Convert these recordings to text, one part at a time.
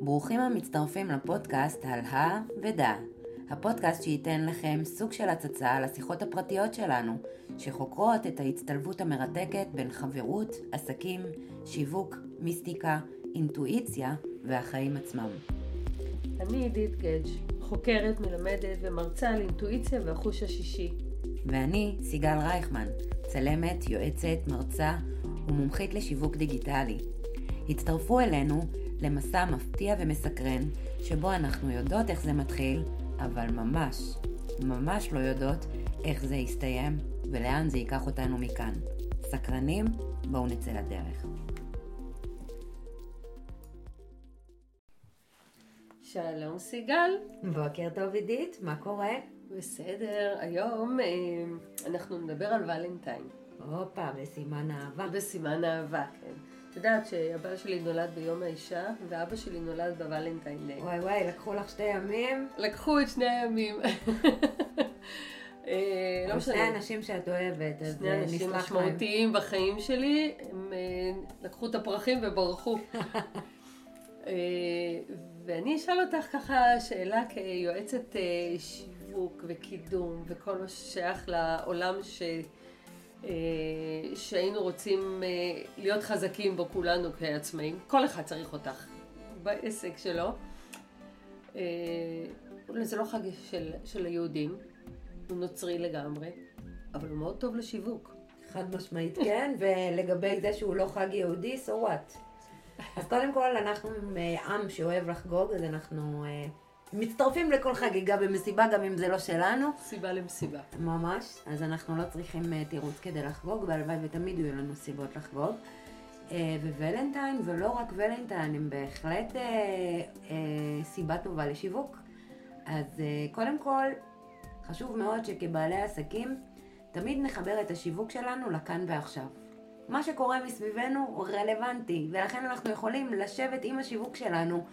ברוכים המצטרפים לפודקאסט על ה ודע, הפודקאסט שייתן לכם סוג של הצצה על השיחות הפרטיות שלנו, שחוקרות את ההצטלבות המרתקת בין חברות, עסקים, שיווק, מיסטיקה, אינטואיציה והחיים עצמם. אני עידית גדג', חוקרת, מלמדת ומרצה על אינטואיציה והחוש השישי. ואני סיגל רייכמן, צלמת, יועצת, מרצה ומומחית לשיווק דיגיטלי. הצטרפו אלינו למסע מפתיע ומסקרן, שבו אנחנו יודעות איך זה מתחיל, אבל ממש, ממש לא יודעות איך זה יסתיים ולאן זה ייקח אותנו מכאן. סקרנים? בואו נצא לדרך. שלום סיגל. בוקר טוב עידית, מה קורה? בסדר, היום אה, אנחנו נדבר על ולנטיין. הופה, בסימן אהבה. בסימן אהבה, כן. את יודעת שהבעל שלי נולד ביום האישה, ואבא שלי נולד בוולנטיין דיי. וואי וואי, לקחו לך שתי ימים? לקחו את שני הימים. אה, לא משנה. שני אנשים שאת אוהבת, אז שני אה, אנשים נסלח להם. משמעותיים בחיים שלי, הם אה, לקחו את הפרחים וברחו. ואני אשאל אותך ככה שאלה כיועצת שיווק וקידום וכל מה ששייך לעולם ש... אה, שהיינו רוצים אה, להיות חזקים בו כולנו כעצמאים. כל אחד צריך אותך בעסק שלו. אה, זה לא חג של, של היהודים, הוא נוצרי לגמרי, אבל הוא מאוד טוב לשיווק. חד משמעית כן, ולגבי זה שהוא לא חג יהודי, so what? אז קודם כל, אנחנו אה, עם שאוהב לחגוג, אז אנחנו מצטרפים לכל חגיגה במסיבה, גם אם זה לא שלנו. סיבה למסיבה. ממש, אז אנחנו לא צריכים אה, תירוץ כדי לחגוג, והלוואי ותמיד יהיו לנו סיבות לחגוג. אה, וולנטיין, ולא רק ולנטיין, הם בהחלט אה, אה, סיבה טובה לשיווק. אז אה, קודם כל, חשוב מאוד שכבעלי עסקים, תמיד נחבר את השיווק שלנו לכאן ועכשיו. מה שקורה מסביבנו הוא רלוונטי, ולכן אנחנו יכולים לשבת עם השיווק שלנו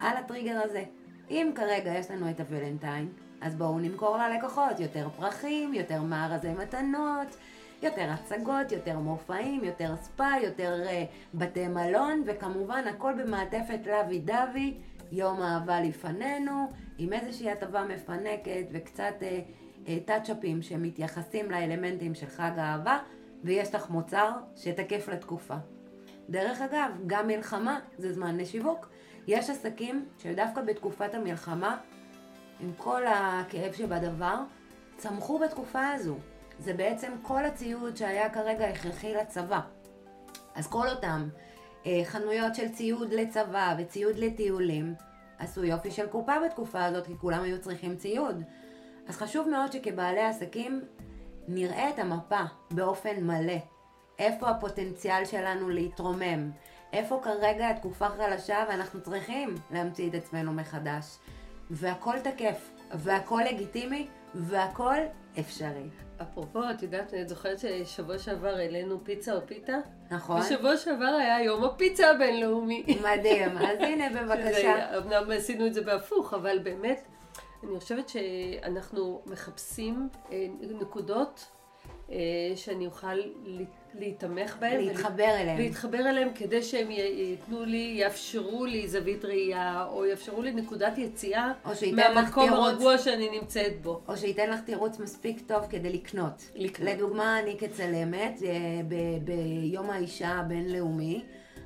על הטריגר הזה. אם כרגע יש לנו את הוולנטיין, אז בואו נמכור ללקוחות יותר פרחים, יותר מארזי מתנות, יותר הצגות, יותר מופעים, יותר ספא, יותר uh, בתי מלון, וכמובן הכל במעטפת לוי דווי, יום אהבה לפנינו, עם איזושהי הטבה מפנקת וקצת uh, uh, טאצ'אפים שמתייחסים לאלמנטים של חג האהבה, ויש לך מוצר שתקף לתקופה. דרך אגב, גם מלחמה זה זמן לשיווק. יש עסקים שדווקא בתקופת המלחמה, עם כל הכאב שבדבר, צמחו בתקופה הזו. זה בעצם כל הציוד שהיה כרגע הכרחי לצבא. אז כל אותם אה, חנויות של ציוד לצבא וציוד לטיולים, עשו יופי של קופה בתקופה הזאת, כי כולם היו צריכים ציוד. אז חשוב מאוד שכבעלי עסקים נראה את המפה באופן מלא. איפה הפוטנציאל שלנו להתרומם? איפה כרגע התקופה חלשה ואנחנו צריכים להמציא את עצמנו מחדש? והכל תקף, והכל לגיטימי, והכל אפשרי. אפרופו, את יודעת, את זוכרת ששבוע שעבר העלינו פיצה או פיתה? נכון? בשבוע שעבר היה יום הפיצה הבינלאומי. מדהים. אז הנה, בבקשה. אמנם עשינו את זה בהפוך, אבל באמת, אני חושבת שאנחנו מחפשים אה, נקודות שאני אוכל לה- להיתמך בהן. להתחבר אליהם. להתחבר אליהם כדי שהם ייתנו לי, יאפשרו לי זווית ראייה, או יאפשרו לי נקודת יציאה מהמקום. הרגוע שאני נמצאת בו. או שייתן לך תירוץ מספיק טוב כדי לקנות. לקנות. לדוגמה, אני כצלמת, אה, ב- ביום האישה הבינלאומי,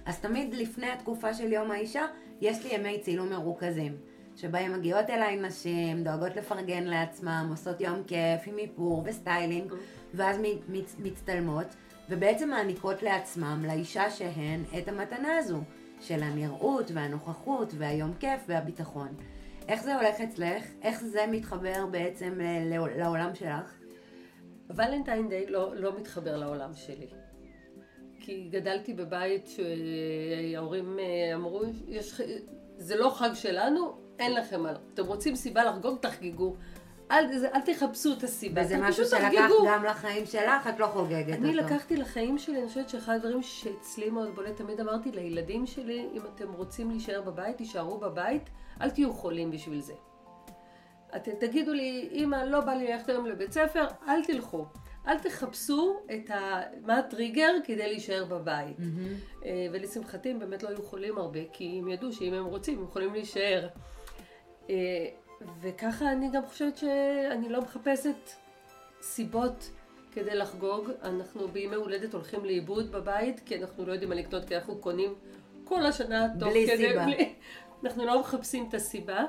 אז תמיד לפני התקופה של יום האישה, יש לי ימי צילום מרוכזים. שבהם מגיעות אליי נשים, דואגות לפרגן לעצמם, עושות יום כיף עם איפור וסטיילינג, ואז מצ- מצטלמות, ובעצם מעניקות לעצמם, לאישה שהן, את המתנה הזו, של הנראות והנוכחות והיום כיף והביטחון. איך זה הולך אצלך? איך זה מתחבר בעצם אה, לעול- לעולם שלך? Valentine Day לא, לא מתחבר לעולם שלי. כי גדלתי בבית שההורים אה, אמרו, יש, זה לא חג שלנו, אין לכם מה. אתם רוצים סיבה לחגוג, תחגגו. אל, זה- אל תחפשו את הסיבה. וזה משהו שלקחת תחגגו. גם לחיים שלך, את לא חוגגת אותו. אני לקחתי לחיים שלי, אני חושבת שאחד הדברים שאצלי מאוד בולט, תמיד אמרתי לילדים שלי, אם אתם רוצים להישאר בבית, תישארו בבית, אל תהיו חולים בשביל זה. אתם תגידו לי, אמא, לא בא לי ללכת היום לבית ספר, אל תלכו. אל תחפשו את ה... מה הטריגר כדי להישאר בבית. אה, ולשמחתי הם באמת לא היו חולים הרבה, כי הם ידעו שאם הם רוצים הם יכולים להישאר. וככה אני גם חושבת שאני לא מחפשת סיבות כדי לחגוג. אנחנו בימי הולדת הולכים לאיבוד בבית, כי אנחנו לא יודעים מה לקנות, כי אנחנו קונים כל השנה תוך בלי כדי... סיבה. בלי... אנחנו לא מחפשים את הסיבה.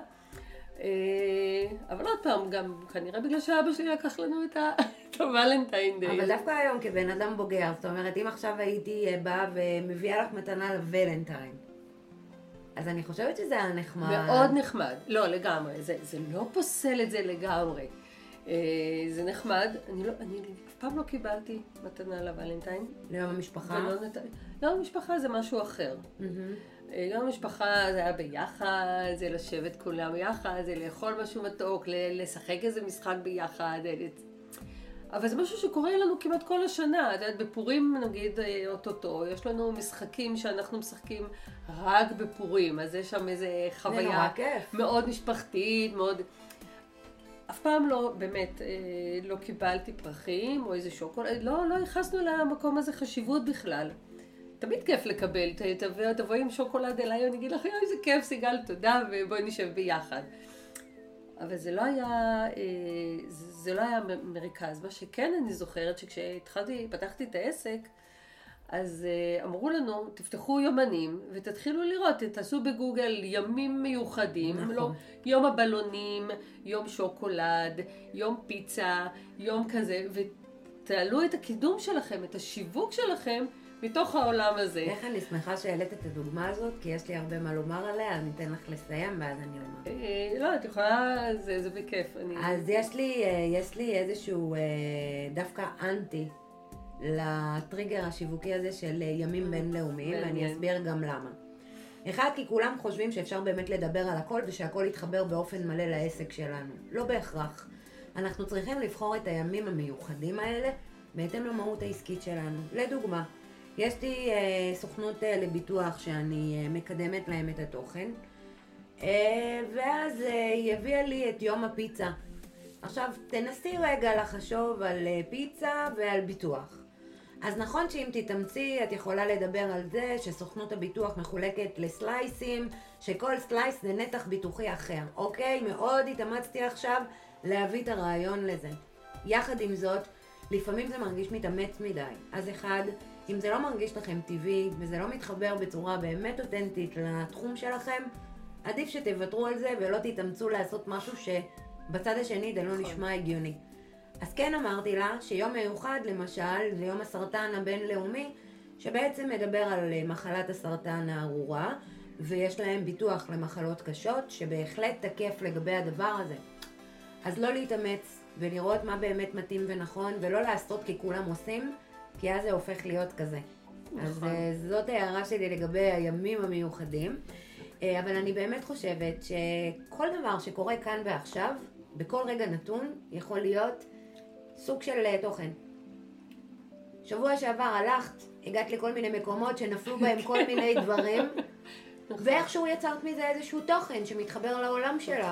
אה, אבל עוד פעם, גם כנראה בגלל שאבא שלי לקח לנו את הוולנטיין דיי. אבל דווקא היום כבן אדם בוגר, זאת אומרת, אם עכשיו הייתי אה, באה ומביאה לך מתנה לוולנטיין, אז אני חושבת שזה היה נחמד. מאוד נחמד. לא, לגמרי. זה, זה לא פוסל את זה לגמרי. אה, זה נחמד. אני, לא, אני אף פעם לא קיבלתי מתנה לוולנטיין. ליום המשפחה. ולא נת... יום המשפחה זה משהו אחר. מהמם. אה, יום המשפחה זה היה ביחד, זה לשבת כולם ביחד, זה לאכול משהו מתוק, לשחק איזה משחק ביחד. אבל זה משהו שקורה לנו כמעט כל השנה. את יודעת, בפורים נגיד אה, אוטוטו, יש לנו משחקים שאנחנו משחקים רק בפורים, אז יש שם איזה זה חוויה. מאוד משפחתית, מאוד... אף פעם לא, באמת, אה, לא קיבלתי פרחים או איזה שוקולד, לא, לא ייחסנו למקום הזה חשיבות בכלל. תמיד כיף לקבל, תבואי עם שוקולד אליי, אני אגיד לך, יואי, איזה כיף, סיגל, תודה, ובואי נשב ביחד. אבל זה לא היה, אה, זה לא היה מרכז. מה שכן אני זוכרת, שכשהתחלתי, פתחתי את העסק, אז אה, אמרו לנו, תפתחו יומנים ותתחילו לראות, תעשו בגוגל ימים מיוחדים, נכון. לא, יום הבלונים, יום שוקולד, יום פיצה, יום כזה, ותעלו את הקידום שלכם, את השיווק שלכם, מתוך העולם הזה. איך אני שמחה שהעלית את הדוגמה הזאת, כי יש לי הרבה מה לומר עליה, אני אתן לך לסיים ואז אני אומר. אה, לא, את יכולה, זה, זה בכיף. אני... אז יש לי, אה, יש לי איזשהו אה, דווקא אנטי לטריגר השיווקי הזה של ימים בינלאומיים, ואני. אסביר גם למה. אחד, כי כולם חושבים שאפשר באמת לדבר על הכל ושהכל יתחבר באופן מלא לעסק שלנו. לא בהכרח. אנחנו צריכים לבחור את הימים המיוחדים האלה בהתאם למהות העסקית שלנו. לדוגמה, יש לי אה, סוכנות אה, לביטוח שאני אה, מקדמת להם את התוכן, אה, ואז אה, היא הביאה לי את יום הפיצה. עכשיו, תנסי רגע לחשוב על אה, פיצה ועל ביטוח. אז נכון שאם תתאמצי, את יכולה לדבר על זה שסוכנות הביטוח מחולקת לסלייסים, שכל סלייס זה נתח ביטוחי אחר, אוקיי? מאוד התאמצתי עכשיו להביא את הרעיון לזה. יחד עם זאת, לפעמים זה מרגיש מתאמץ מדי. אז אחד, אם זה לא מרגיש לכם טבעי, וזה לא מתחבר בצורה באמת אותנטית לתחום שלכם, עדיף שתוותרו על זה ולא תתאמצו לעשות משהו שבצד השני זה לא נכון. נשמע הגיוני. אז כן אמרתי לה שיום מיוחד למשל זה יום הסרטן הבינלאומי שבעצם מדבר על אה, מחלת הסרטן הארורה ויש להם ביטוח למחלות קשות שבהחלט תקף לגבי הדבר הזה. אז לא להתאמץ ולראות מה באמת מתאים ונכון ולא לעשות כי כולם עושים כי אז זה הופך להיות כזה. אז נכון. אה, זאת ההערה שלי לגבי הימים המיוחדים. אה, אבל אני באמת חושבת שכל דבר שקורה כאן ועכשיו, בכל רגע נתון, יכול להיות סוג של אה, תוכן. שבוע שעבר הלכת, הגעת לכל מיני מקומות שנפלו בהם כל מיני דברים, ואיכשהו יצרת מזה איזשהו תוכן שמתחבר לעולם שלך.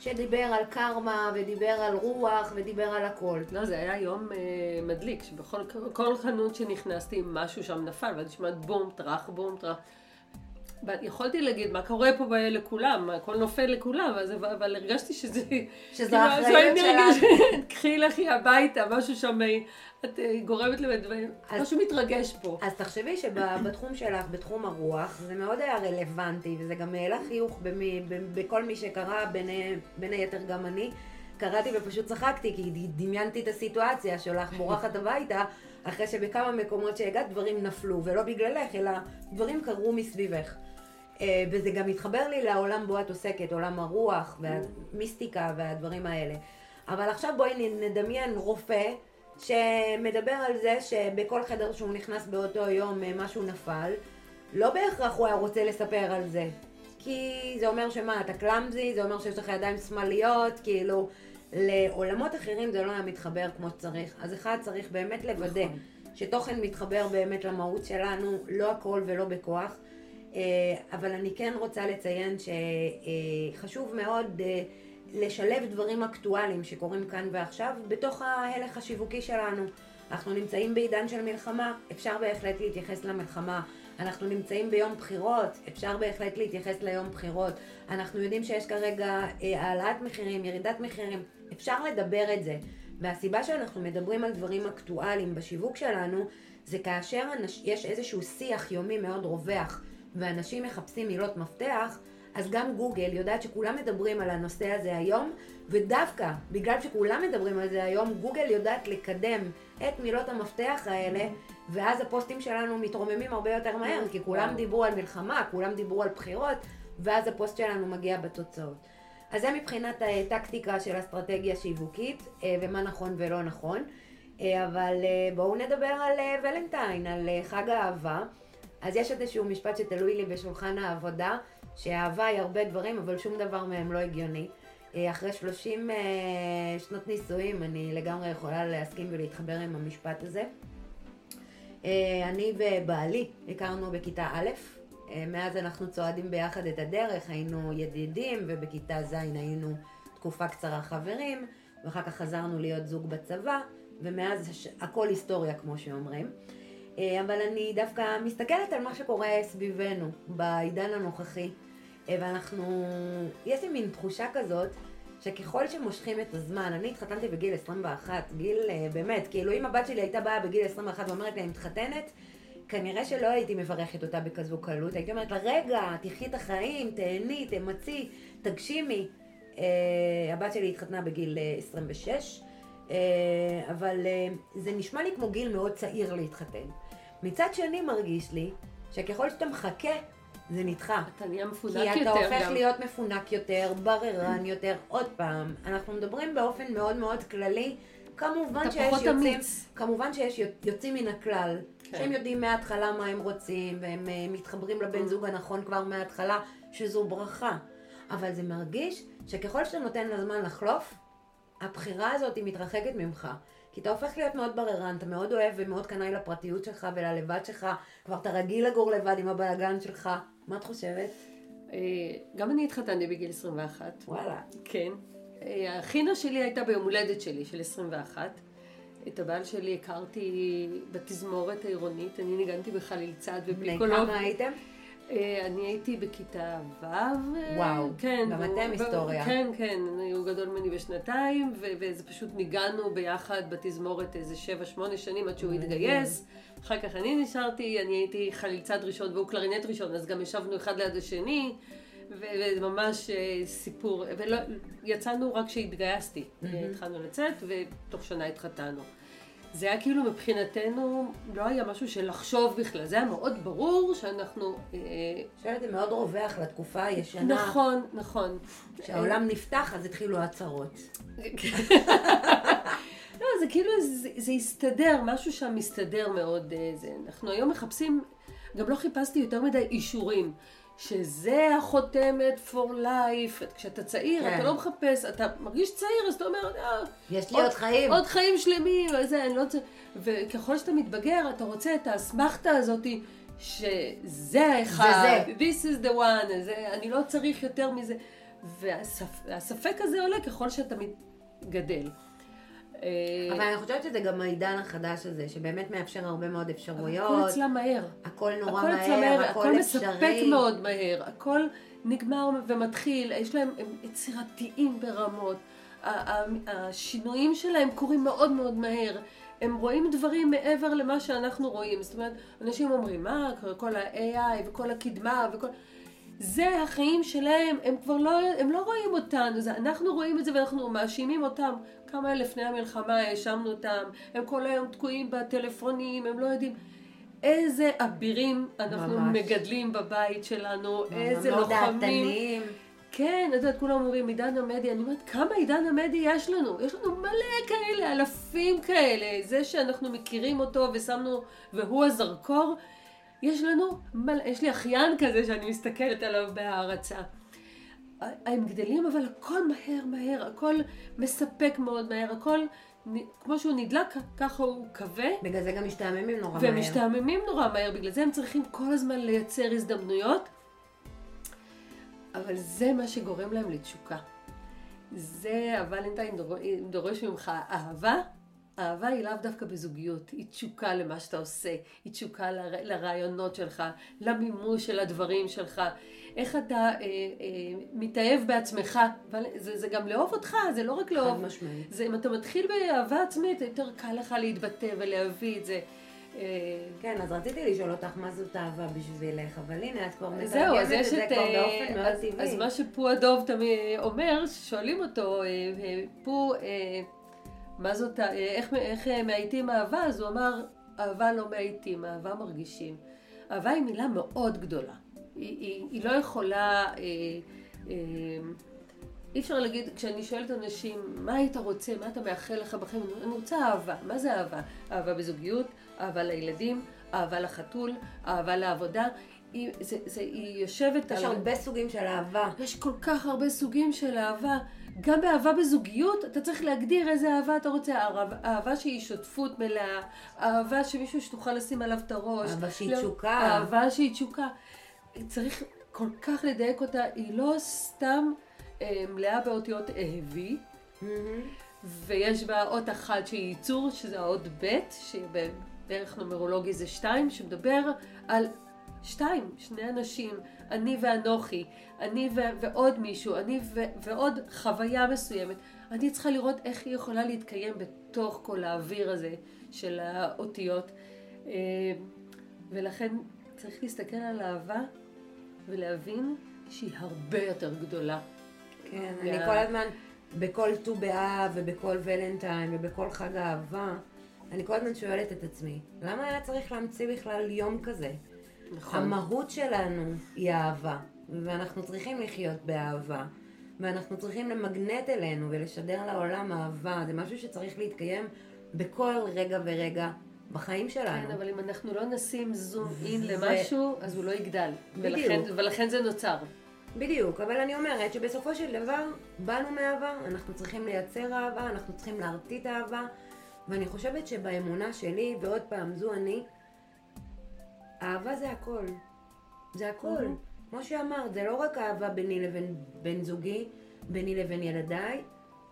שדיבר על קרמה, ודיבר על רוח, ודיבר על הכל. לא, זה היה יום אה, מדליק, שבכל כל חנות שנכנסתי, משהו שם נפל, ואז נשמעת בום, טראח, בום, טראח. יכולתי להגיד, מה קורה פה לכולם, הכל נופל לכולם, אז, אבל, הרגשתי שזה... שזו כאילו, האחריות האנרגיה שלך. ש- קחי לכי הביתה, משהו שם, את אה, גורמת לדברים, משהו מתרגש פה. אז תחשבי שבתחום שלך, בתחום הרוח, זה מאוד היה רלוונטי, וזה גם העלה חיוך במי, בכל מי שקרא, בין, בין היתר גם אני. קראתי ופשוט צחקתי, כי דמיינתי את הסיטואציה שלך בורחת הביתה, אחרי שבכמה מקומות שהגעת דברים נפלו, ולא בגללך, אלא דברים קרו מסביבך. אה, וזה גם מתחבר לי לעולם בו את עוסקת, עולם הרוח והמיסטיקה והדברים האלה. אבל עכשיו בואי נדמיין רופא שמדבר על זה שבכל חדר שהוא נכנס באותו יום אה, משהו נפל, לא בהכרח הוא היה רוצה לספר על זה. כי זה אומר שמה, אתה קלאמזי, זה אומר שיש לך ידיים שמאליות, כאילו, לעולמות אחרים זה לא היה מתחבר כמו שצריך. אז אחד צריך באמת לוודא נכון. שתוכן מתחבר באמת למהות שלנו, לא הכל ולא בכוח. אה, אבל אני כן רוצה לציין שחשוב מאוד אה, לשלב דברים אקטואליים שקורים כאן ועכשיו בתוך ההלך השיווקי שלנו. אנחנו נמצאים בעידן של מלחמה, אפשר בהחלט להתייחס למלחמה. אנחנו נמצאים ביום בחירות, אפשר בהחלט להתייחס ליום בחירות. אנחנו יודעים שיש כרגע אה, העלאת מחירים, ירידת מחירים, אפשר לדבר את זה. והסיבה שאנחנו מדברים על דברים אקטואליים בשיווק שלנו, זה כאשר יש איזשהו שיח יומי מאוד רווח, ואנשים מחפשים מילות מפתח, אז גם גוגל יודעת שכולם מדברים על הנושא הזה היום, ודווקא בגלל שכולם מדברים על זה היום, גוגל יודעת לקדם את מילות המפתח האלה, ואז הפוסטים שלנו מתרוממים הרבה יותר מהר, כי כולם דיברו על מלחמה, כולם דיברו על בחירות, ואז הפוסט שלנו מגיע בתוצאות. אז זה מבחינת הטקטיקה של אסטרטגיה שיווקית, אה, ומה נכון ולא נכון. אה, אבל אה, בואו נדבר על ולנטיין, על חג האהבה. אז יש איזשהו משפט שתלוי לי בשולחן העבודה, שאהבה היא הרבה דברים, אבל שום דבר מהם לא הגיוני. אחרי 30 שנות נישואים, אני לגמרי יכולה להסכים ולהתחבר עם המשפט הזה. אני ובעלי הכרנו בכיתה א', אה, מאז אנחנו צועדים ביחד את הדרך, היינו ידידים, ובכיתה ז' היינו תקופה קצרה חברים, ואחר כך חזרנו להיות זוג בצבא, ומאז הכל היסטוריה, כמו שאומרים. אה, אבל אני דווקא מסתכלת על מה שקורה סביבנו בעידן הנוכחי, אה, ואנחנו, יש לי מין תחושה כזאת, שככל שמושכים את הזמן, אני התחתנתי בגיל 21, גיל באמת, כאילו אם הבת שלי הייתה באה בגיל 21 ואומרת לי אני מתחתנת, כנראה שלא הייתי מברכת אותה בכזו קלות, הייתי אומרת לה, רגע, תחי את החיים, תהני, תמצי, תגשימי. Uh, הבת שלי התחתנה בגיל 26, uh, uh, אבל uh, זה נשמע לי כמו גיל מאוד צעיר להתחתן. מצד שני מרגיש לי שככל שאתה מחכה, זה נדחה. אתה נהיה מפונק יותר גם. כי אתה הופך גם. להיות מפונק יותר, בררן יותר. עוד פעם, אנחנו מדברים באופן מאוד מאוד כללי. כמובן שיש יוצאים, אמיץ. כמובן שיש יוצאים מן הכלל, כן. שהם יודעים מההתחלה מה הם רוצים, והם uh, מתחברים לבן זוג הנכון כבר מההתחלה, שזו ברכה. אבל זה מרגיש שככל שאתה נותן לזמן לחלוף, הבחירה הזאת היא מתרחקת ממך. כי אתה הופך להיות מאוד בררן, אתה מאוד אוהב ומאוד קנאי לפרטיות שלך וללבד שלך, כבר אתה רגיל לגור לבד עם הבלאגן שלך. מה את חושבת? אה, גם אני התחתנתי בגיל 21. וואלה. כן. אה, החינה שלי הייתה ביום הולדת שלי, של 21. את הבעל שלי הכרתי בתזמורת העירונית, אני ניגנתי בחליל צד ופיקולוג. בני כמה הייתם? אה, אני הייתי בכיתה ו'. וואו, כן, אתם היסטוריה. כן, כן, הוא גדול ממני בשנתיים, וזה פשוט ניגענו ביחד בתזמורת איזה שבע, שמונה שנים עד שהוא התגייס. אחר כך אני נשארתי, אני הייתי חליל צד ראשון והוא קלרינט ראשון, אז גם ישבנו אחד ליד השני. וזה ממש אה, סיפור, ויצאנו רק כשהתגייסתי, התחלנו לצאת ותוך שנה התחתנו. זה היה כאילו מבחינתנו, לא היה משהו של לחשוב בכלל, זה היה מאוד ברור שאנחנו... אה, חושבת זה מאוד רווח לתקופה הישנה. נכון, נכון. כשהעולם נפתח אז התחילו הצהרות. לא, זה כאילו, זה, זה הסתדר, משהו שם מסתדר מאוד. אה, זה. אנחנו היום מחפשים, גם לא חיפשתי יותר מדי אישורים. שזה החותמת for life. כשאתה צעיר, כן. אתה לא מחפש, אתה מרגיש צעיר, אז אתה אומר, אה, יש לי עוד, עוד חיים. עוד חיים שלמים, וזה, אני לא רוצה... וככל שאתה מתבגר, אתה רוצה את האסמכתה הזאת, שזה האחד, זה זה. this is the one, זה, אני לא צריך יותר מזה. והספק הזה עולה ככל שאתה גדל. אה, אבל אני חושבת שזה גם העידן החדש הזה, שבאמת מאפשר הרבה מאוד אפשרויות. הכל אצלם מהר. הכל נורא הכל מהר, מהר, הכל, הכל אפשרי. הכל מספק מאוד מהר, הכל נגמר ומתחיל, יש להם, הם יצירתיים ברמות. השינויים שלהם קורים מאוד מאוד מהר. הם רואים דברים מעבר למה שאנחנו רואים. זאת אומרת, אנשים אומרים, מה, כל ה-AI וכל הקדמה וכל... זה החיים שלהם, הם כבר לא, הם לא רואים אותנו, זה, אנחנו רואים את זה ואנחנו מאשימים אותם. כמה לפני המלחמה האשמנו אותם, הם כל היום תקועים בטלפונים, הם לא יודעים. איזה אבירים אנחנו ממש. מגדלים בבית שלנו, איזה לא לוחמים. דעתנים. כן, את יודעת, כולם אומרים עידן המדיה, אני אומרת, כמה עידן המדיה יש לנו? יש לנו מלא כאלה, אלפים כאלה. זה שאנחנו מכירים אותו ושמנו, והוא הזרקור, יש לנו, יש לי אחיין כזה שאני מסתכלת עליו בהערצה. הם גדלים, אבל הכל מהר מהר, הכל מספק מאוד מהר, הכל כמו שהוא נדלק, ככה הוא כבה. בגלל זה גם משתעממים נורא מהר. ומשתעממים נורא מהר, בגלל זה הם צריכים כל הזמן לייצר הזדמנויות. אבל זה מה שגורם להם לתשוקה. זה הוולנטיין דורש ממך אהבה. אהבה היא לאו דווקא בזוגיות, היא תשוקה למה שאתה עושה, היא תשוקה ל, לרעיונות שלך, למימוש של הדברים שלך, איך אתה אה, אה, מתאהב בעצמך, אבל זה, זה גם לאהוב אותך, זה לא רק לאהוב, חד משמעית. זה אם אתה מתחיל באהבה עצמית, יותר קל לך להתבטא ולהביא את זה. אה, כן, אז רציתי לשאול אותך מה זאת אהבה בשבילך, אבל הנה, את כבר מתרגמת את זה. כבר אה, באופן מאוד טבעי. אז מה שפו הדוב תמיד אומר, ששואלים אותו, אה, פו, מה זאת, אה, איך, איך אה, מאייתים אהבה? אז הוא אמר, אהבה לא מאייתים, אהבה מרגישים. אהבה היא מילה מאוד גדולה. היא, היא, היא לא יכולה... אה, אה, אי אפשר להגיד, כשאני שואלת אנשים, מה היית רוצה, מה אתה מאחל לך בחיים, אני רוצה אהבה. מה זה אהבה? אהבה בזוגיות, אהבה לילדים, אהבה לחתול, אהבה לעבודה. היא, זה, זה, היא יושבת יש על... הרבה סוגים של אהבה. יש כל כך הרבה סוגים של אהבה. גם באהבה בזוגיות, אתה צריך להגדיר איזה אהבה אתה רוצה. אהבה, אהבה שהיא שותפות מלאה, אהבה שמישהו שתוכל לשים עליו את הראש. אהבה שהיא לא- תשוקה. אהבה שהיא תשוקה. צריך כל כך לדייק אותה, היא לא סתם אה, מלאה באותיות אהבי, מהמם. ויש בה אות אחת שהיא ייצור, שזה האות ב', שבערך נומרולוגי זה שתיים, שמדבר על שתיים, שני אנשים, אני ואנוכי, אני ו- ועוד מישהו, אני ו- ועוד חוויה מסוימת. אני צריכה לראות איך היא יכולה להתקיים בתוך כל האוויר הזה של האותיות. אה, ולכן צריך להסתכל על אהבה ולהבין שהיא הרבה יותר גדולה. כן, וה- אני כל הזמן, בכל ט"ו באב ובכל ולנטיין ובכל חג האהבה, אני כל הזמן שואלת את עצמי, למה היה צריך להמציא בכלל יום כזה? נכון. המהות שלנו היא אהבה, ואנחנו צריכים לחיות באהבה, ואנחנו צריכים למגנט אלינו ולשדר לעולם אהבה, זה משהו שצריך להתקיים בכל רגע ורגע בחיים שלנו. כן, אבל אם אנחנו לא נשים זום אין זה- למשהו, אז הוא לא יגדל. בדיוק. ולכן, ולכן זה נוצר. בדיוק, אבל אני אומרת שבסופו של דבר באנו מאהבה, אנחנו צריכים לייצר אהבה, אנחנו צריכים להרטיט אהבה, ואני חושבת שבאמונה שלי, ועוד פעם, זו אני, אהבה זה הכל. זה הכל. מהמם. כמו שאמרת, זה לא רק אהבה ביני לבין בן זוגי, ביני לבין ילדיי,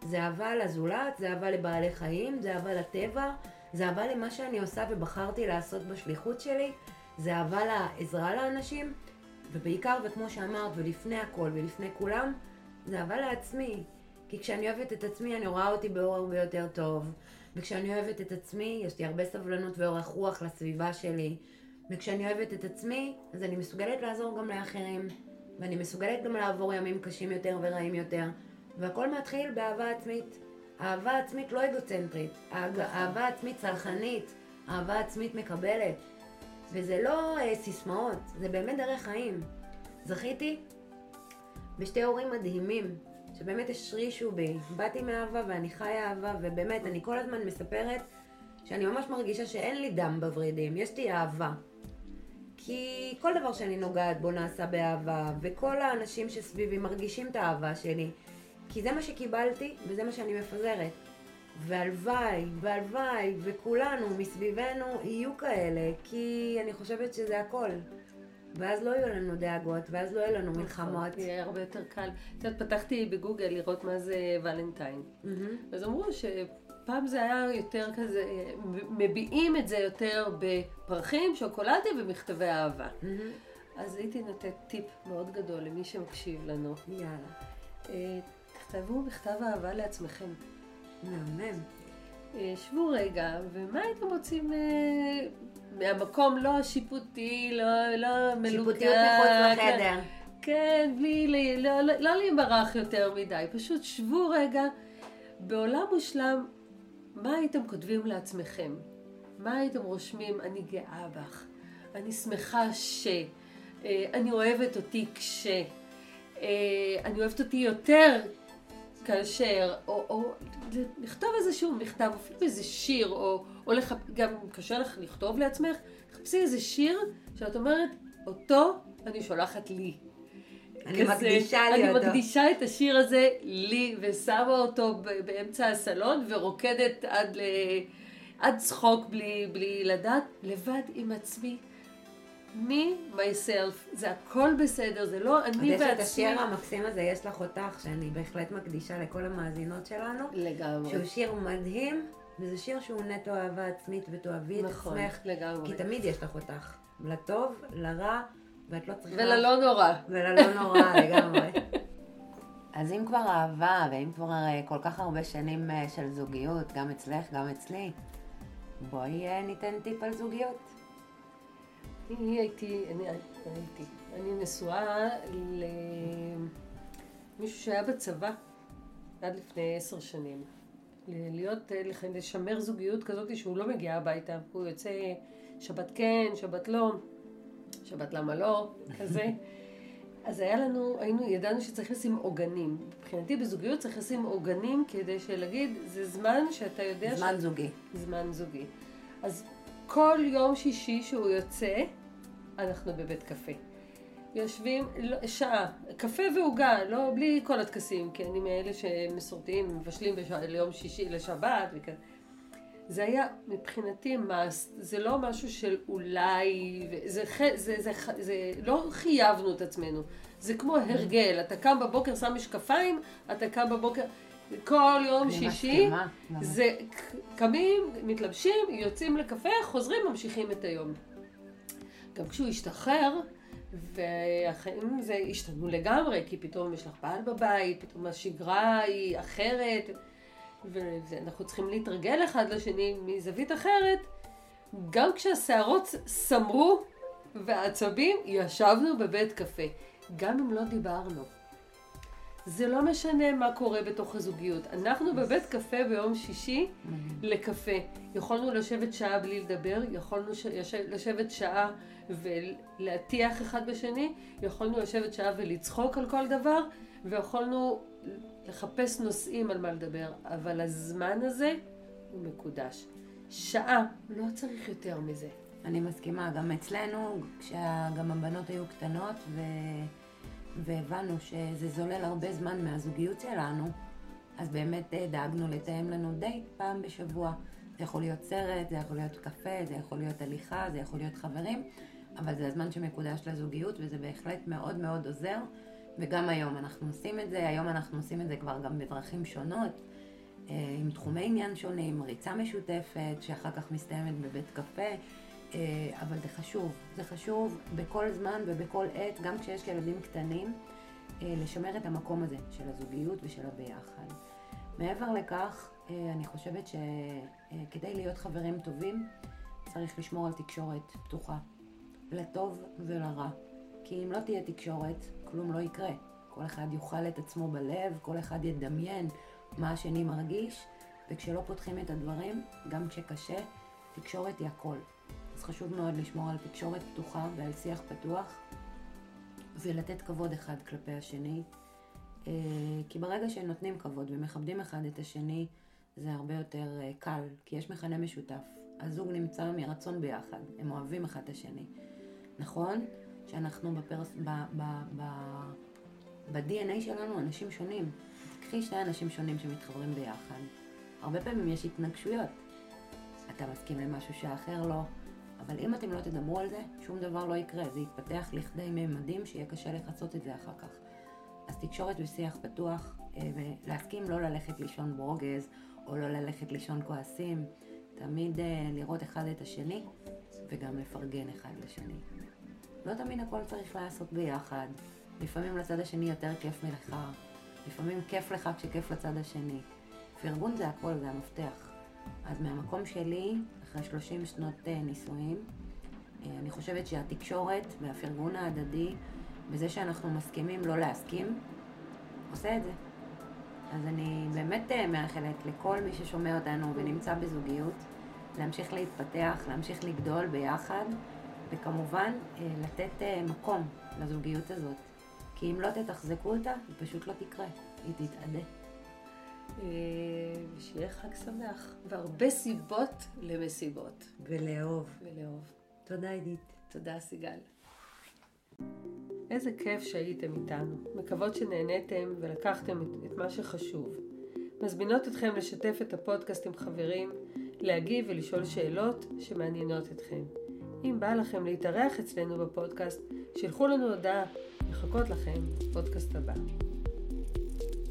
זה אהבה לזולת, זה אהבה לבעלי חיים, זה אהבה לטבע, זה אהבה למה שאני עושה ובחרתי לעשות בשליחות שלי, זה אהבה לעזרה לאנשים, ובעיקר, וכמו שאמרת, ולפני הכל ולפני כולם, זה אהבה לעצמי. כי כשאני אוהבת את עצמי, אני רואה אותי באור הרבה יותר טוב. וכשאני אוהבת את עצמי, יש לי הרבה סבלנות ואורך רוח לסביבה שלי. וכשאני אוהבת את עצמי, אז אני מסוגלת לעזור גם לאחרים. ואני מסוגלת גם לעבור ימים קשים יותר ורעים יותר. והכל מתחיל באהבה עצמית. אהבה עצמית לא אגוצנטרית. אהב- אהבה עצמית צרכנית. אהבה עצמית מקבלת. וזה לא אה, סיסמאות, זה באמת דרך חיים. זכיתי בשתי הורים מדהימים, שבאמת השרישו בי. באתי מאהבה ואני חיה אהבה, ובאמת, אני כל הזמן מספרת שאני ממש מרגישה שאין לי דם בוורידים, יש לי אהבה. כי כל דבר שאני נוגעת בו נעשה באהבה, וכל האנשים שסביבי מרגישים את האהבה שלי. כי זה מה שקיבלתי, וזה מה שאני מפזרת. והלוואי, והלוואי, וכולנו מסביבנו יהיו כאלה, כי אני חושבת שזה הכל. ואז לא יהיו לנו דאגות, ואז לא יהיו לנו מלחמות. יהיה הרבה יותר קל. את יודעת, פתחתי בגוגל לראות מה זה ולנטיין. אז אמרו שפעם זה היה יותר כזה, מביעים את זה יותר בפרחים, שוקולדים ומכתבי אהבה. מהמם. אז הייתי נותנת טיפ מאוד גדול למי שמקשיב לנו. יאללה. אה, תכתבו מכתב אהבה לעצמכם. מהמם. אה, שבו רגע, ומה הייתם רוצים אה, מהמקום לא השיפוטי, לא, לא מלוכד. שיפוטיות מחוץ כן. לחדר. כן, בלי, לא, לא, לא להימרח יותר מדי, פשוט שבו רגע, בעולם מושלם, מה הייתם כותבים לעצמכם? מה הייתם רושמים, אני גאה בך, אני שמחה ש, אה, אני אוהבת אותי כש, אה, אני אוהבת אותי יותר כאשר, או, או לכתוב איזשהו מכתב, אפילו איזה שיר, או, או לח... גם קשה לך לכתוב לעצמך, תחפשי איזה שיר שאת אומרת, אותו אני שולחת לי. אני מקדישה לי אני אותו. מקדישה את השיר הזה לי, ושמה אותו באמצע הסלון, ורוקדת עד, ל... עד צחוק בלי, בלי לדעת, לבד עם עצמי. me, myself, זה הכל בסדר, זה לא אני יש את. השיר המקסים הזה, יש לך אותך, שאני בהחלט מקדישה לכל המאזינות שלנו, לגמרי. שהוא שיר מדהים, וזה שיר שהוא נטו אהבה עצמית ותאהבי את נכון, עצמך, לגמרי. כי תמיד יש לך אותך, לטוב, לרע, ואת לא צריכה... וללא נורא. וללא נורא לגמרי. אז אם כבר אהבה, ואם כבר אה, כל כך הרבה שנים אה, של זוגיות, גם אצלך, גם אצלי, בואי אה, ניתן טיפ על זוגיות. אני הייתי, אני הייתי, אני נשואה למישהו שהיה בצבא עד לפני עשר שנים. להיות, לשמר זוגיות כזאת שהוא לא מגיע הביתה, הוא יוצא שבת כן, שבת לא, שבת למה לא, כזה. אז היה לנו, היינו, ידענו שצריך לשים עוגנים. מבחינתי בזוגיות צריך לשים עוגנים כדי שלהגיד, זה זמן שאתה יודע זמן זוגי. זמן זוגי. אז כל יום שישי שהוא יוצא, אנחנו בבית קפה. יושבים לא, שעה, קפה ועוגה, לא, בלי כל הטקסים, כי אני מאלה שמסורתיים, מבשלים בש... ליום שישי, לשבת וכן. זה היה מבחינתי must, זה לא משהו של אולי, זה, זה, זה, זה, זה לא חייבנו את עצמנו, זה כמו הרגל, אתה קם בבוקר, שם משקפיים, אתה קם בבוקר, כל יום שישי, מסכימה. זה קמים, מתלבשים, יוצאים לקפה, חוזרים, ממשיכים את היום. גם כשהוא השתחרר, והחיים זה השתנו לגמרי, כי פתאום יש לך בעל בבית, פתאום השגרה היא אחרת, ואנחנו צריכים להתרגל אחד לשני מזווית אחרת. גם כשהשערות סמרו והעצבים, ישבנו בבית קפה, גם אם לא דיברנו. זה לא משנה מה קורה בתוך הזוגיות. אנחנו בבית קפה ביום שישי לקפה. יכולנו לשבת שעה בלי לדבר, יכולנו ש... לשבת שעה ולהטיח אחד בשני, יכולנו לשבת שעה ולצחוק על כל דבר, ויכולנו לחפש נושאים על מה לדבר. אבל הזמן הזה הוא מקודש. שעה, לא צריך יותר מזה. אני מסכימה, גם אצלנו, כשגם הבנות היו קטנות ו... והבנו שזה זולל הרבה זמן מהזוגיות שלנו, אז באמת אה, דאגנו לתאם לנו דייט פעם בשבוע. זה יכול להיות סרט, זה יכול להיות קפה, זה יכול להיות הליכה, זה יכול להיות חברים, אבל זה הזמן שמקודש לזוגיות וזה בהחלט מאוד מאוד עוזר. וגם היום אנחנו עושים את זה, היום אנחנו עושים את זה כבר גם בדרכים שונות, אה, עם תחומי עניין שונים, ריצה משותפת, שאחר כך מסתיימת בבית קפה, אה, אבל זה חשוב, זה חשוב בכל זמן ובכל עת, גם כשיש ילדים קטנים, אה, לשמר את המקום הזה של הזוגיות ושל הביחד. מעבר לכך, אני חושבת שכדי להיות חברים טובים, צריך לשמור על תקשורת פתוחה, לטוב ולרע. כי אם לא תהיה תקשורת, כלום לא יקרה. כל אחד יאכל את עצמו בלב, כל אחד ידמיין מה השני מרגיש, וכשלא פותחים את הדברים, גם כשקשה, תקשורת היא הכל. אז חשוב מאוד לשמור על תקשורת פתוחה ועל שיח פתוח, ולתת כבוד אחד כלפי השני. אה, כי ברגע שנותנים כבוד ומכבדים אחד את השני, זה הרבה יותר אה, קל, כי יש מכנה משותף. הזוג נמצא מרצון ביחד, הם אוהבים אחד את השני. נכון שאנחנו בפרס... ב... ב... ב... ב-DNA שלנו אנשים שונים. תקחי שני אנשים שונים שמתחברים ביחד. הרבה פעמים יש התנגשויות. אתה מסכים למשהו שהאחר לא, אבל אם אתם לא תדברו על זה, שום דבר לא יקרה. זה יתפתח לכדי ממדים שיהיה קשה לכסות את זה אחר כך. אז תקשורת ושיח פתוח, אה, ולהסכים לא ללכת לישון ברוגז, או לא ללכת לישון כועסים. תמיד אה, לראות אחד את השני, וגם לפרגן אחד לשני. לא תמיד הכל צריך לעשות ביחד. לפעמים לצד השני יותר כיף מלך, לפעמים כיף לך כשכיף לצד השני. פרגון זה הכל, זה המפתח. אז מהמקום שלי, אחרי 30 שנות אה, נישואים, אה, אני חושבת שהתקשורת והפרגון ההדדי, בזה שאנחנו מסכימים לא להסכים, עושה את זה. אז אני באמת אה, מאחלת לכל מי ששומע אותנו ונמצא בזוגיות, להמשיך להתפתח, להמשיך לגדול ביחד, וכמובן אה, לתת אה, מקום לזוגיות הזאת. כי אם לא תתחזקו אותה, היא פשוט לא תקרה, היא תתאדה. אה, ושיהיה חג שמח, והרבה סיבות למסיבות ולאהוב. ולאהוב. תודה עידית. תודה סיגל. איזה כיף שהייתם איתנו. מקוות שנהניתם ולקחתם את מה שחשוב. מזמינות אתכם לשתף את הפודקאסט עם חברים, להגיב ולשאול שאלות שמעניינות אתכם. אם בא לכם להתארח אצלנו בפודקאסט, שלחו לנו הודעה, מחכות לכם בפודקאסט הבא.